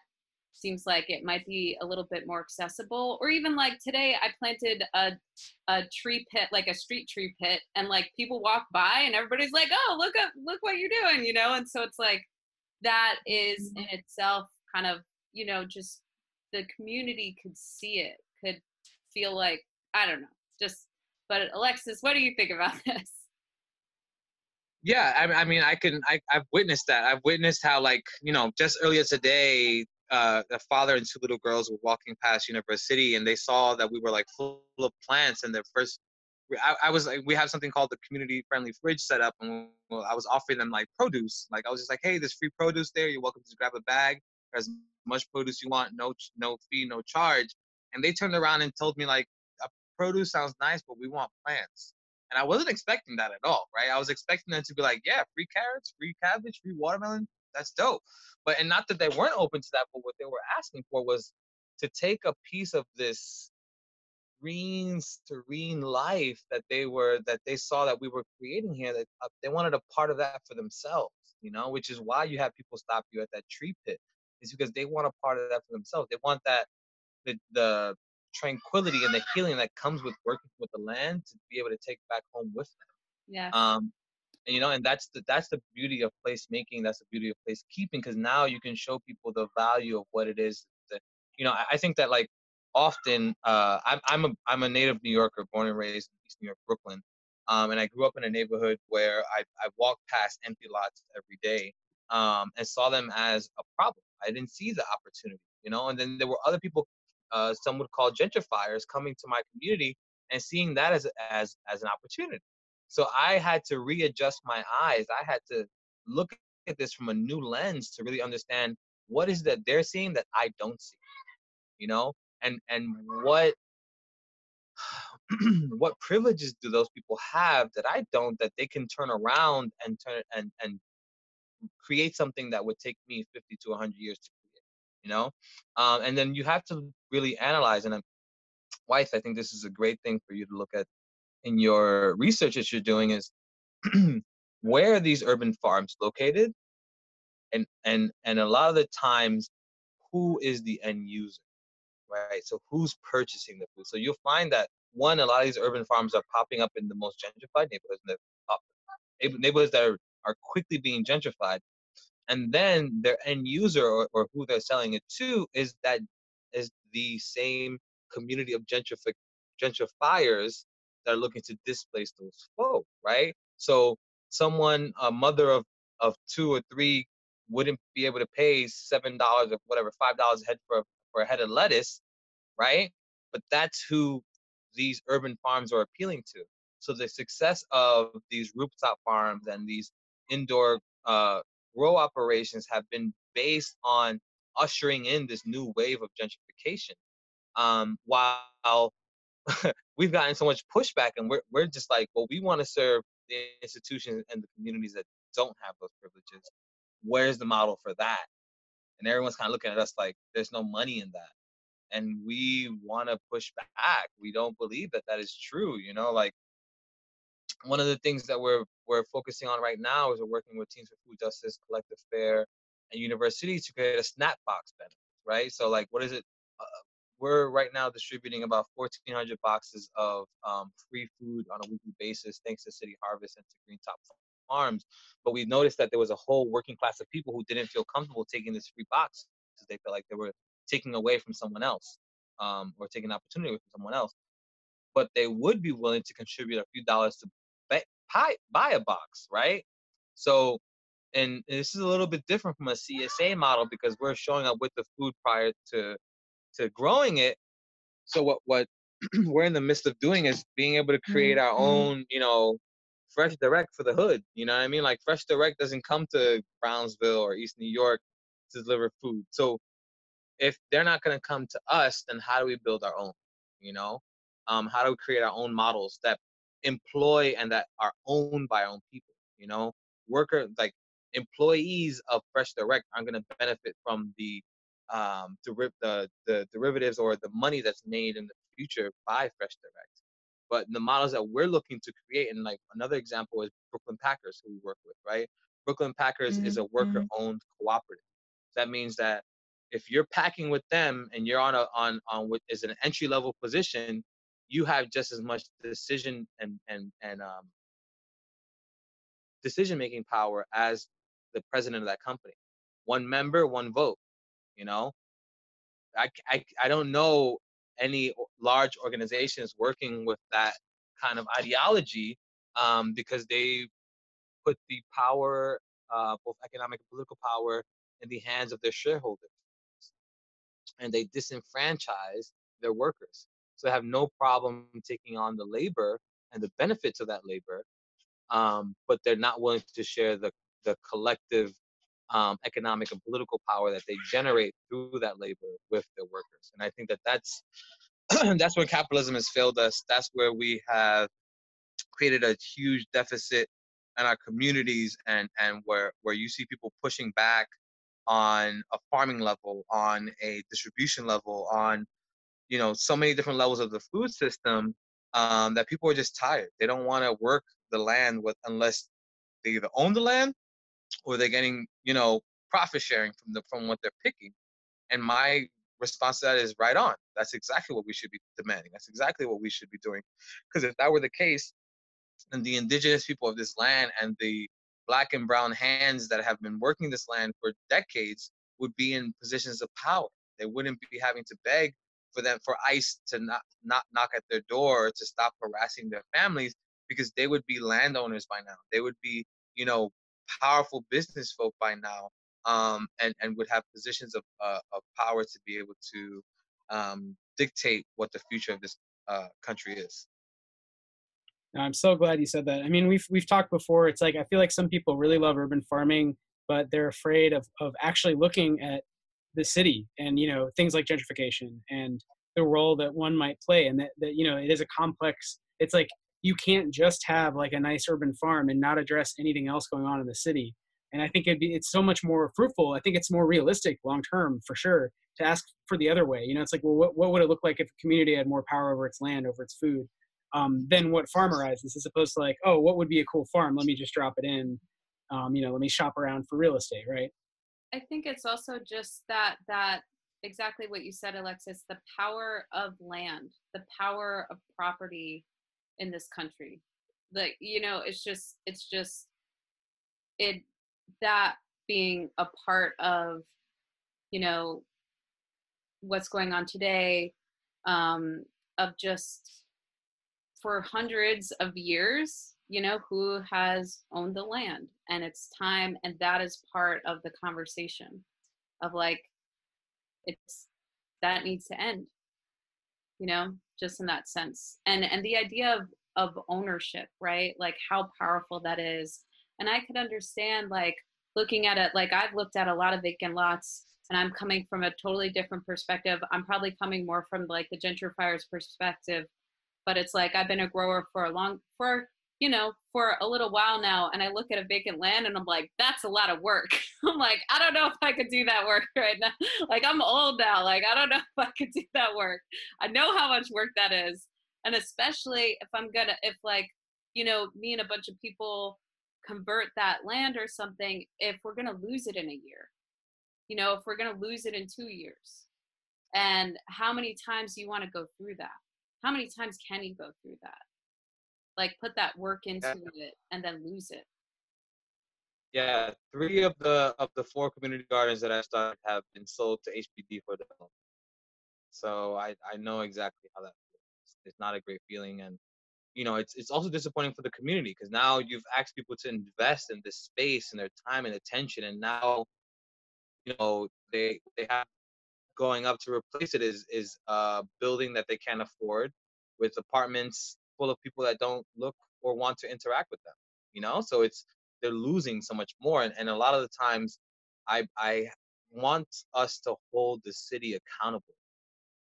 seems like it might be a little bit more accessible. Or even like today i planted a a tree pit like a street tree pit and like people walk by and everybody's like oh look up look what you're doing you know? And so it's like that is mm-hmm. in itself kind of you know just the community could see it could feel like i don't know just but alexis what do you think about this? Yeah I, I mean i can I, i've witnessed that. I've witnessed how like you know just earlier today uh, a father and two little girls were walking past Universe City, and they saw that we were like full of plants. And their first, I, I was like, we have something called the community friendly fridge set up, and I was offering them like produce. Like I was just like, hey, there's free produce there. You're welcome to grab a bag. As much produce you want, no no fee, no charge. And they turned around and told me like, produce sounds nice, but we want plants. And I wasn't expecting that at all, right? I was expecting them to be like, yeah, free carrots, free cabbage, free watermelon. That's dope. But and not that they weren't open to that, but what they were asking for was to take a piece of this green, serene life that they were that they saw that we were creating here. That uh, they wanted a part of that for themselves, you know, which is why you have people stop you at that tree pit. Is because they want a part of that for themselves. They want that the the tranquility and the healing that comes with working with the land to be able to take back home with them. Yeah. Um, and, you know and that's the that's the beauty of placemaking that's the beauty of placekeeping because now you can show people the value of what it is that you know I, I think that like often uh, I'm I'm a I'm a native New Yorker, born and raised in East New York, Brooklyn, um, and I grew up in a neighborhood where I I walked past empty lots every day um, and saw them as a problem. I didn't see the opportunity, you know. And then there were other people, uh, some would call gentrifiers, coming to my community and seeing that as as as an opportunity. So I had to readjust my eyes. I had to look at this from a new lens to really understand what is that they're seeing that I don't see. You know, and and what what privileges do those people have that I don't that they can turn around and turn and and create something that would take me 50 to 100 years to create you know um, and then you have to really analyze and I'm, Wythe i think this is a great thing for you to look at in your research that you're doing is where are these urban farms located? And and and a lot of the times who is the end user right? So who's purchasing the food? So you'll find that one a lot of these urban farms are popping up in the most gentrified neighborhoods neighborhoods that are, are quickly being gentrified. And then their end user or, or who they're selling it to is that is the same community of gentrific gentrifiers that are looking to displace those folk, right? So someone, a mother of of two or three, wouldn't be able to pay seven dollars or whatever, five dollars a head for for a head of lettuce, right? But that's who these urban farms are appealing to. So the success of these rooftop farms and these indoor uh, grow operations have been based on ushering in this new wave of gentrification. Um, while we've gotten so much pushback and we're, we're just like well we want to serve the institutions and the communities that don't have those privileges. Where's the model for that? And everyone's kind of looking at us like there's no money in that. And we want to push back. We don't believe that that is true you know like one of the things that we're we're focusing on right now is we're working with teams for food justice collective fair and universities to create a snap box benefit right? So like what is it uh, we're right now distributing about 1,400 boxes of um, free food on a weekly basis, thanks to City Harvest and to Green Top Farms. But we noticed that there was a whole working class of people who didn't feel comfortable taking this free box because they felt like they were taking away from someone else. um, or taking opportunity from someone else, but they would be willing to contribute a few dollars to buy, buy a box, right? So, and this is a little bit different from a CSA model because we're showing up with the food prior to to growing it. So what what we're in the midst of doing is being able to create our Mm-hmm. own, you know, fresh direct for the hood. You know what I mean? Like fresh direct doesn't come to Brownsville or East New York to deliver food. So if they're not going to come to us, then how do we build our own? You know, um, how do we create our own models that employ and that are owned by our own people? You know, worker like employees of Fresh Direct aren't going to benefit from the um, deriv- the the derivatives or the money that's made in the future by Fresh Direct. But the models that we're looking to create, and like another example is Brooklyn Packers, who we work with, right? Brooklyn Packers is a worker-owned cooperative. That means that if you're packing with them and you're on a on on what is an entry level position, you have just as much decision and and and um, decision making power as the president of that company. One member, one vote. You know, I I I don't know any large organizations working with that kind of ideology um, because they put the power, uh, both economic and political power, in the hands of their shareholders and they disenfranchise their workers. So they have no problem taking on the labor and the benefits of that labor, um, but they're not willing to share the, the collective um, economic and political power that they generate through that labor with their workers. And I think that that's that's where capitalism has failed us. That's where we have created a huge deficit in our communities, and and where where you see people pushing back on a farming level, on a distribution level, on you know so many different levels of the food system um, that people are just tired. They don't want to work the land with unless they either own the land or they're getting you know profit sharing from the from what they're picking. And my response to that is right on. That's exactly what we should be demanding. That's exactly what we should be doing. Because if that were the case, then the indigenous people of this land and the black and brown hands that have been working this land for decades would be in positions of power. They wouldn't be having to beg for them for ICE to not not knock at their door to stop harassing their families because they would be landowners by now. They would be, you know, powerful business folk by now, um, and and would have positions of uh, of power to be able to um, dictate what the future of this uh, country is. I'm so glad you said that. I mean, we've we've talked before. It's like I feel like some people really love urban farming, but they're afraid of of actually looking at the city and you know things like gentrification and the role that one might play, and that that you know it is a complex. It's like you can't just have like a nice urban farm and not address anything else going on in the city. And I think it'd be, it's so much more fruitful. I think it's more realistic long term for sure to ask for the other way. You know, it's like, well, what, what would it look like if a community had more power over its land, over its food? um, than what farmerizes as opposed to like oh what would be a cool farm let me just drop it in um, you know let me shop around for real estate right I think it's also just that that exactly what you said, Alexis, the power of land, the power of property in this country. Like, you know, it's just it's just it that being a part of, you know, what's going on today, um, of just for hundreds of years, you know, who has owned the land. And it's time, and that is part of the conversation of like, it's that needs to end, you know, just in that sense. And and the idea of of ownership, right? Like how powerful that is. And I could understand like looking at it, like I've looked at a lot of vacant lots and I'm coming from a totally different perspective. I'm probably coming more from like the gentrifier's perspective but it's like I've been a grower for a long for you know for a little while now and I look at a vacant land and I'm like that's a lot of work. I'm like I don't know if I could do that work right now. Like I'm old now. Like I don't know if I could do that work. I know how much work that is. And especially if I'm to if like you know me and a bunch of people convert that land or something if we're to lose it in a year. You know, if we're to lose it in 2 years. And how many times do you want to go through that? how many times can you go through that like put that work into Yeah. it and then lose it Yeah, three of the of the four community gardens that I started have been sold to HPD for development. So I I know exactly how that feels. It's not a great feeling, and you know it's it's also disappointing for the community because now you've asked people to invest in this space and their time and attention, and now you know they they have going up to replace it is is a building that they can't afford with apartments full of people that don't look or want to interact with them you know so it's they're losing so much more and, and a lot of the times i i want us to hold the city accountable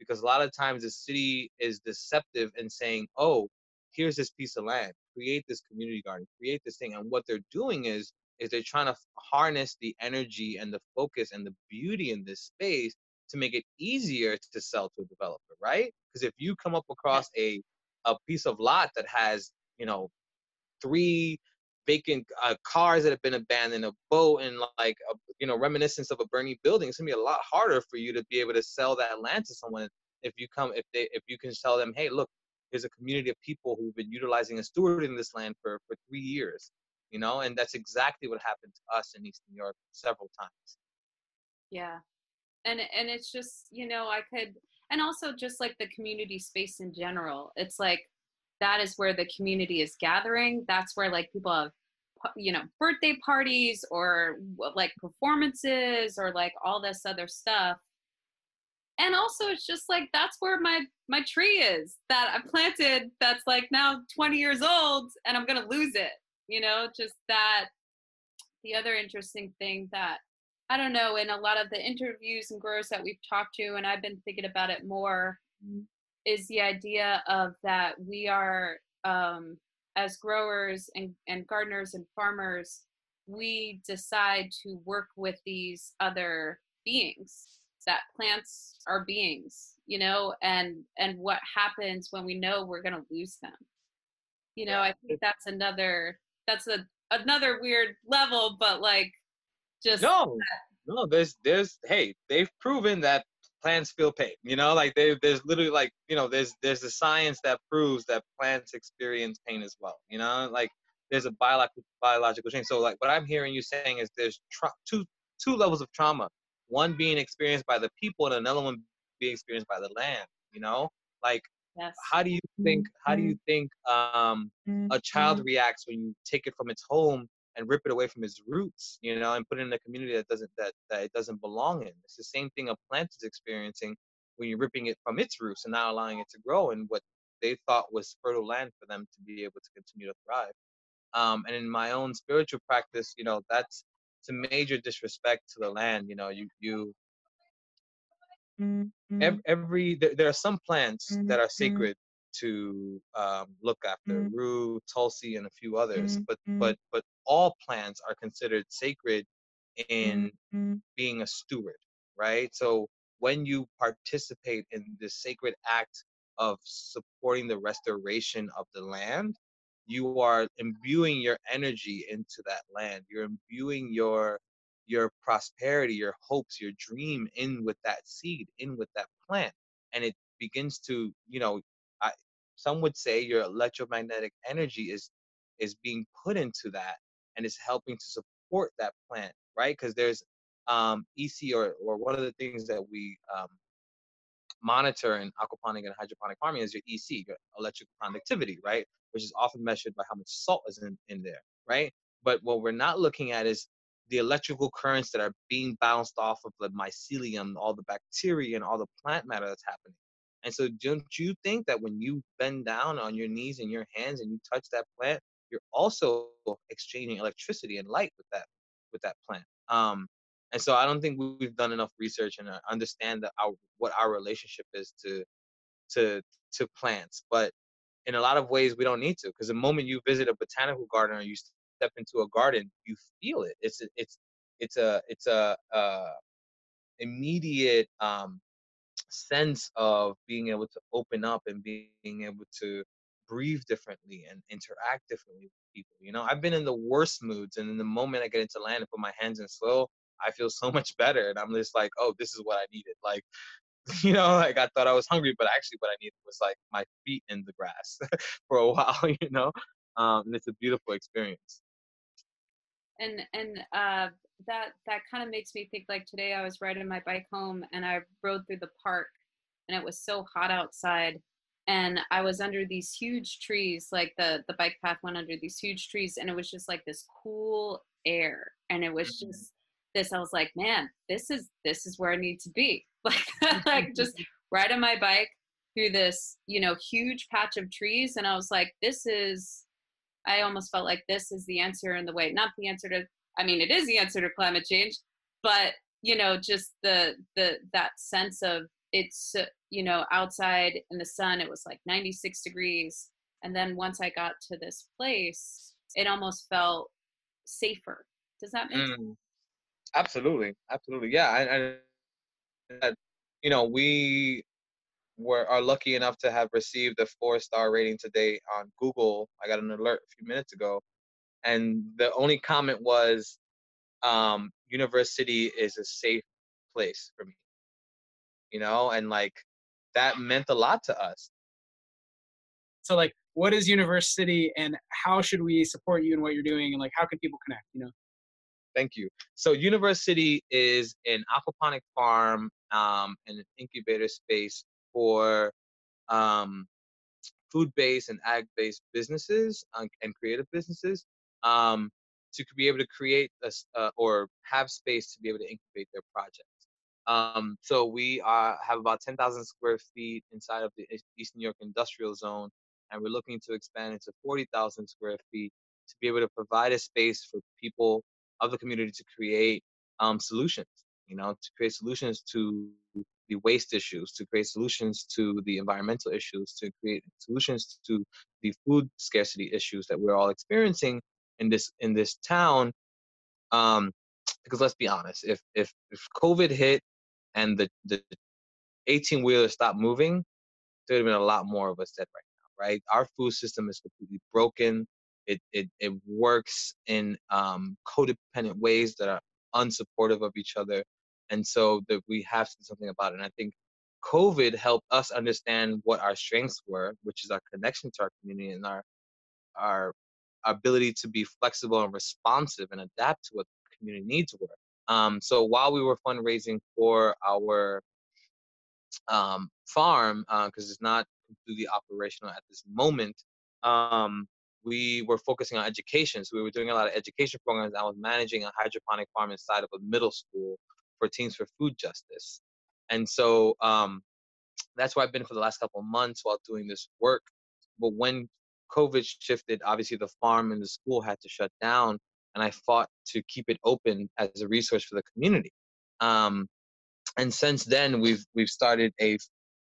because a lot of times the city is deceptive in saying oh here's this piece of land create this community garden create this thing and what they're doing is is they're trying to harness the energy and the focus and the beauty in this space to make it easier to sell to a developer, right? Because if you come up across a a piece of lot that has, you know, three vacant uh, cars that have been abandoned, a boat, and like a, you know, reminiscence of a burning building, it's gonna be a lot harder for you to be able to sell that land to someone if you come if they if you can tell them, hey, look, there's a community of people who've been utilizing and stewarding this land for for three years, you know, and that's exactly what happened to us in East New York several times. Yeah, and and it's just you know i could and also just like the community space in general. It's like that is where the community is gathering. That's where like people have you know birthday parties or like performances or like all this other stuff. And also it's just like that's where my my tree is that i planted that's like now 20 years old and i'm gonna lose it. You know just that the other interesting thing that I don't know, in a lot of the interviews and growers that we've talked to, and I've been thinking about it more, mm-hmm. is the idea of that we are, um, as growers and, and gardeners and farmers, we decide to work with these other beings that plants are beings you know and and what happens when we know we're going to lose them you know yeah. i think that's another that's a another weird level but like just no, no. There's there's hey, they've proven that plants feel pain. You know, like they, there's literally like you know there's there's a science that proves that plants experience pain as well. You know, like there's a biological biological change. So like what I'm hearing you saying is there's tra- two two levels of trauma. One being experienced by the people, and another one being experienced by the land. You know, like Yes. How do you think? How do you think um, a child mm-hmm. reacts when you take it from its home and rip it away from its roots, you know, and put it in a community that doesn't that, that it doesn't belong in. It's the same thing a plant is experiencing when you're ripping it from its roots and not allowing it to grow in what they thought was fertile land for them to be able to continue to thrive. Um, and in my own spiritual practice, you know, that's it's a major disrespect to the land. You know, you you mm-hmm. every, every there, there, are some plants mm-hmm. that are mm-hmm. sacred to um, look after mm-hmm. rue tulsi and a few others mm-hmm. but but but all plants are considered sacred in mm-hmm. being a steward right so when you participate in this sacred act of supporting the restoration of the land you are imbuing your energy into that land you're imbuing your your prosperity your hopes your dream in with that seed in with that plant and it begins to you know some would say your electromagnetic energy is is being put into that and is helping to support that plant, right? Because there's um, EC or or one of the things that we um, monitor in aquaponic and hydroponic farming is your EC, your electrical conductivity, right? Which is often measured by how much salt is in, in there, right? But what we're not looking at is the electrical currents that are being bounced off of the mycelium, all the bacteria and all the plant matter that's happening. And so don't you think that when you bend down on your knees and your hands and you touch that plant, you're also exchanging electricity and light with that with that plant. Um, and so I don't think we've done enough research and uh, understand that our what our relationship is to to to plants. But in a lot of ways, we don't need to because the moment you visit a botanical garden or you step into a garden, you feel it. It's it's it's a it's a uh, immediate um, sense of being able to open up and being able to breathe differently and interact differently with people. You know, I've been in the worst moods, and in the moment I get into land and put my hands in soil, I feel so much better. And I'm just like, oh, this is what I needed. Like, you know, like I thought I was hungry, but actually what I needed was like my feet in the grass for a while. You know, um, and it's a beautiful experience. And and uh, that that kind of makes me think like today I was riding my bike home and I rode through the park and it was so hot outside and i was under these huge trees like the the bike path went under these huge trees and it was just like this cool air and it was Mm-hmm. just this i was like man this is this is where i need to be like like just ride on my bike through this you know huge patch of trees and i was like this is i almost felt like this is the answer in the way not the answer to i mean it is the answer to climate change but you know just the the that sense of it's you know outside in the sun it was like 96 degrees and then once i got to this place it almost felt safer does that make sense Mm, absolutely, absolutely. Yeah, and, and you know, we were are lucky enough to have received a four star rating today on Google. I got an alert a few minutes ago, and the only comment was, um, "Universe City is a safe place for me." You know, and like that meant a lot to us. So like, what is Universe City, and how should we support you in what you're doing, and like, how can people connect? You know. Thank you. So Universe City is an aquaponic farm um, and an incubator space for um, food-based and ag-based businesses uh, and creative businesses um, to be able to create a, uh, or have space to be able to incubate their projects. Um, so we are, have about 10,000 square feet inside of the East East New York industrial zone, and we're looking to expand into 40,000 square feet to be able to provide a space for people of the community to create um, solutions. You know, to create solutions to the waste issues, to create solutions to the environmental issues, to create solutions to the food scarcity issues that we're all experiencing in this in this town. Um, because let's be honest, if if if COVID hit and the the 18 wheeler stopped moving, there would have been a lot more of us dead right now, right? Our food system is completely broken. It it it works in um, codependent ways that are unsupportive of each other, and so that we have to do something about it. And I think COVID helped us understand what our strengths were, which is our connection to our community and our our ability to be flexible and responsive and adapt to what the community needs were. Um, so while we were fundraising for our um, farm, because it's not completely operational at this moment, um, we were focusing on education. So we were doing a lot of education programs. I was managing a hydroponic farm inside of a middle school Teams for Food Justice. And so um, that's where I've been for the last couple of months while doing this work. But when COVID shifted, obviously the farm and the school had to shut down, and I fought to keep it open as a resource for the community. Um, and since then, we've we've started a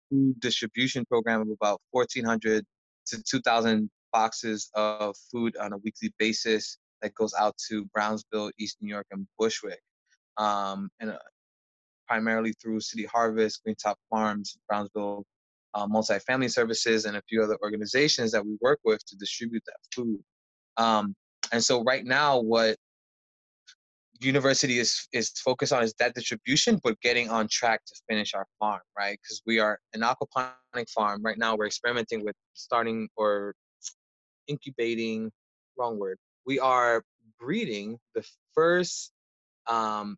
food distribution program of about 1,400 to 2,000 boxes of food on a weekly basis that goes out to Brownsville, East New York, and Bushwick, um, and uh, primarily through City Harvest, Green Top Farms, Brownsville uh, Multifamily Services, and a few other organizations that we work with to distribute that food. Um, and so right now, what Universe City is is focused on is that distribution, but getting on track to finish our farm, right? Because we are an aquaponic farm right now. We're experimenting with starting or incubating. Wrong word. We are breeding the first um,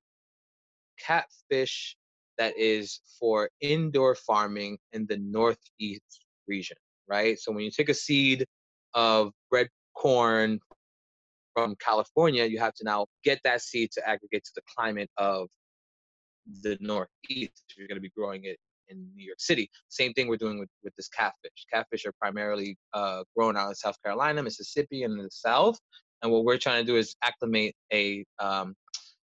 catfish that is for indoor farming in the northeast region, right? So when you take a seed of red corn from California, you have to now get that seed to aggregate to the climate of the Northeast. if You're going to be growing it in New York City. Same thing we're doing with, with this catfish. Catfish are primarily uh, grown out in South Carolina, Mississippi, and the South. And what we're trying to do is acclimate a um,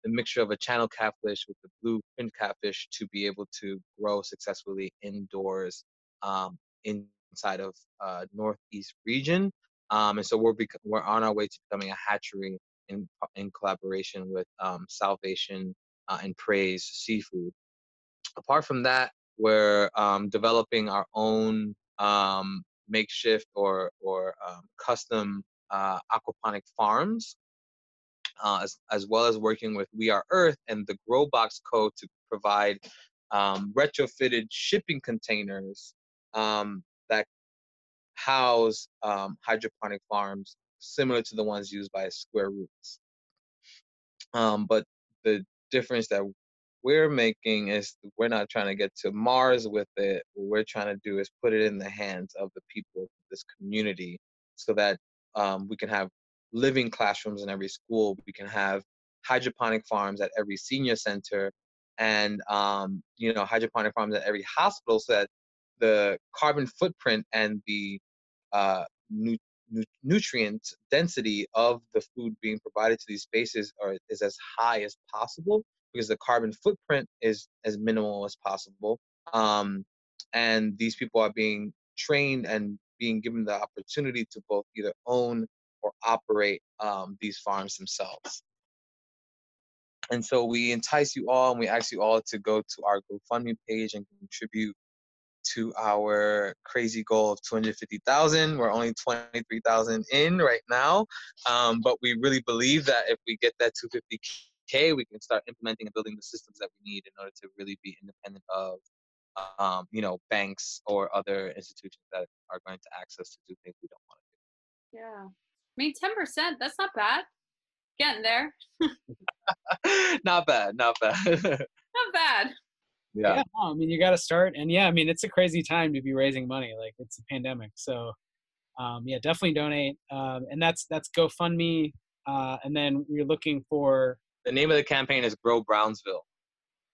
the mixture of a channel catfish with the blue fin catfish to be able to grow successfully indoors um, inside of uh, Northeast region. Um, and so we're bec- we're on our way to becoming a hatchery in in collaboration with um, Salvation uh, and Praise Seafood. Apart from that, we're um, developing our own um, makeshift or or um, custom uh, aquaponic farms, uh, as as well as working with We Are Earth and the Growbox Co. to provide um, retrofitted shipping containers um, that house um, hydroponic farms similar to the ones used by Square Roots. Um, but the difference that we're making is we're not trying to get to Mars with it. What we're trying to do is put it in the hands of the people of this community so that um, we can have living classrooms in every school. We can have hydroponic farms at every senior center and um, you know hydroponic farms at every hospital so that the carbon footprint and the uh, nu- nu- nutrient density of the food being provided to these spaces are, is as high as possible because the carbon footprint is as minimal as possible um, and these people are being trained and being given the opportunity to both either own or operate um, these farms themselves and so we entice you all and we ask you all to go to our GoFundMe page and contribute to our crazy goal of 250,000. We're only 23,000 in right now. Um, but we really believe that if we get that 250K, we can start implementing and building the systems that we need in order to really be independent of, um, you know, banks or other institutions that are going to us to do things we don't want to do. Yeah. I mean, 10%, that's not bad. Getting there. not bad, not bad. not bad. Yeah. yeah no, I mean, you got to start, and yeah, I mean, it's a crazy time to be raising money. Like it's a pandemic, so um, yeah, definitely donate. Um, and that's that's GoFundMe, uh, and then we're looking for the name of the campaign is Grow Brownsville.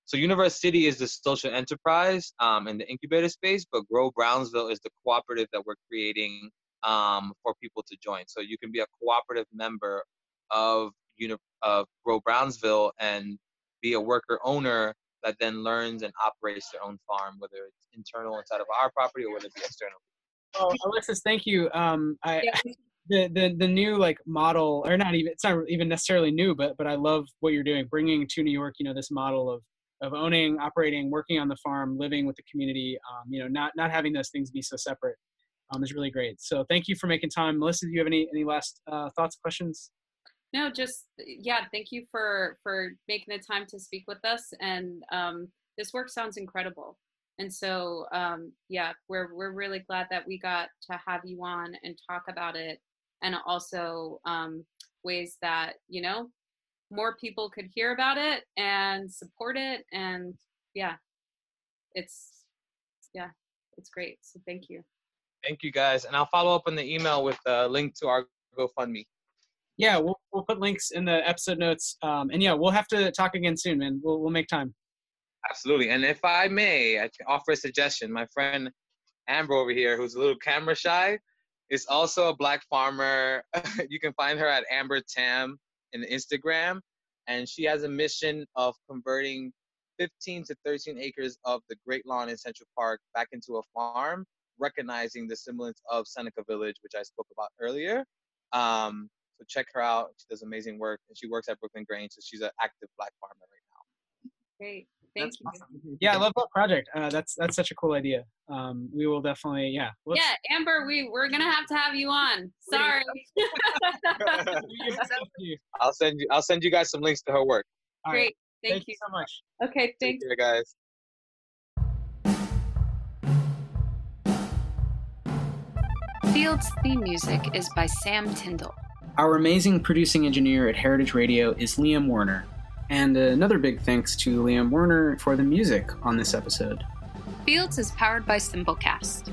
So Universe City is the social enterprise um, in the incubator space, but Grow Brownsville is the cooperative that we're creating um, for people to join. So you can be a cooperative member of uni- of Grow Brownsville and be a worker owner that then learns and operates their own farm, whether it's internal inside of our property or whether it's external. Oh, Alexis, thank you. Um, I, yeah. the, the the new like model, or not even it's not even necessarily new, but but I love what you're doing, bringing to New York, you know, this model of of owning, operating, working on the farm, living with the community. Um, you know, not not having those things be so separate um, is really great. So thank you for making time, Melissa. Do you have any any last uh, thoughts, questions? no just yeah thank you for for making the time to speak with us and um, this work sounds incredible and so um, yeah we're we're really glad that we got to have you on and talk about it and also um, ways that you know more people could hear about it and support it and yeah it's yeah it's great so thank you thank you guys and i'll follow up on the email with a link to our gofundme yeah, we'll we'll put links in the episode notes. Um, and yeah, we'll have to talk again soon, man. We'll we'll make time. Absolutely. And if I may, I offer a suggestion. My friend Amber over here, who's a little camera shy, is also a black farmer. you can find her at Amber Tam in Instagram, and she has a mission of converting 15 to 13 acres of the Great Lawn in Central Park back into a farm, recognizing the semblance of Seneca Village, which I spoke about earlier. Um, so check her out. She does amazing work, and she works at Brooklyn Grange. So she's an active black farmer right now. Great, thank that's you. Awesome. Yeah, I love that project. Uh, that's that's such a cool idea. Um, we will definitely, yeah. Let's... Yeah, Amber, we we're gonna have to have you on. Sorry. I'll send you. I'll send you guys some links to her work. Great. Right. Thank, thank you. you so much. Okay, Thank you guys. Fields theme music is by Sam Tyndall. Our amazing producing engineer at Heritage Radio is Liam Werner. And another big thanks to Liam Werner for the music on this episode. Fields is powered by Simplecast.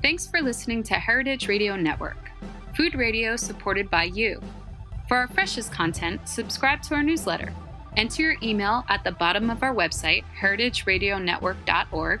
Thanks for listening to Heritage Radio Network, food radio supported by you. For our freshest content, subscribe to our newsletter. Enter your email at the bottom of our website, heritageradionetwork.org.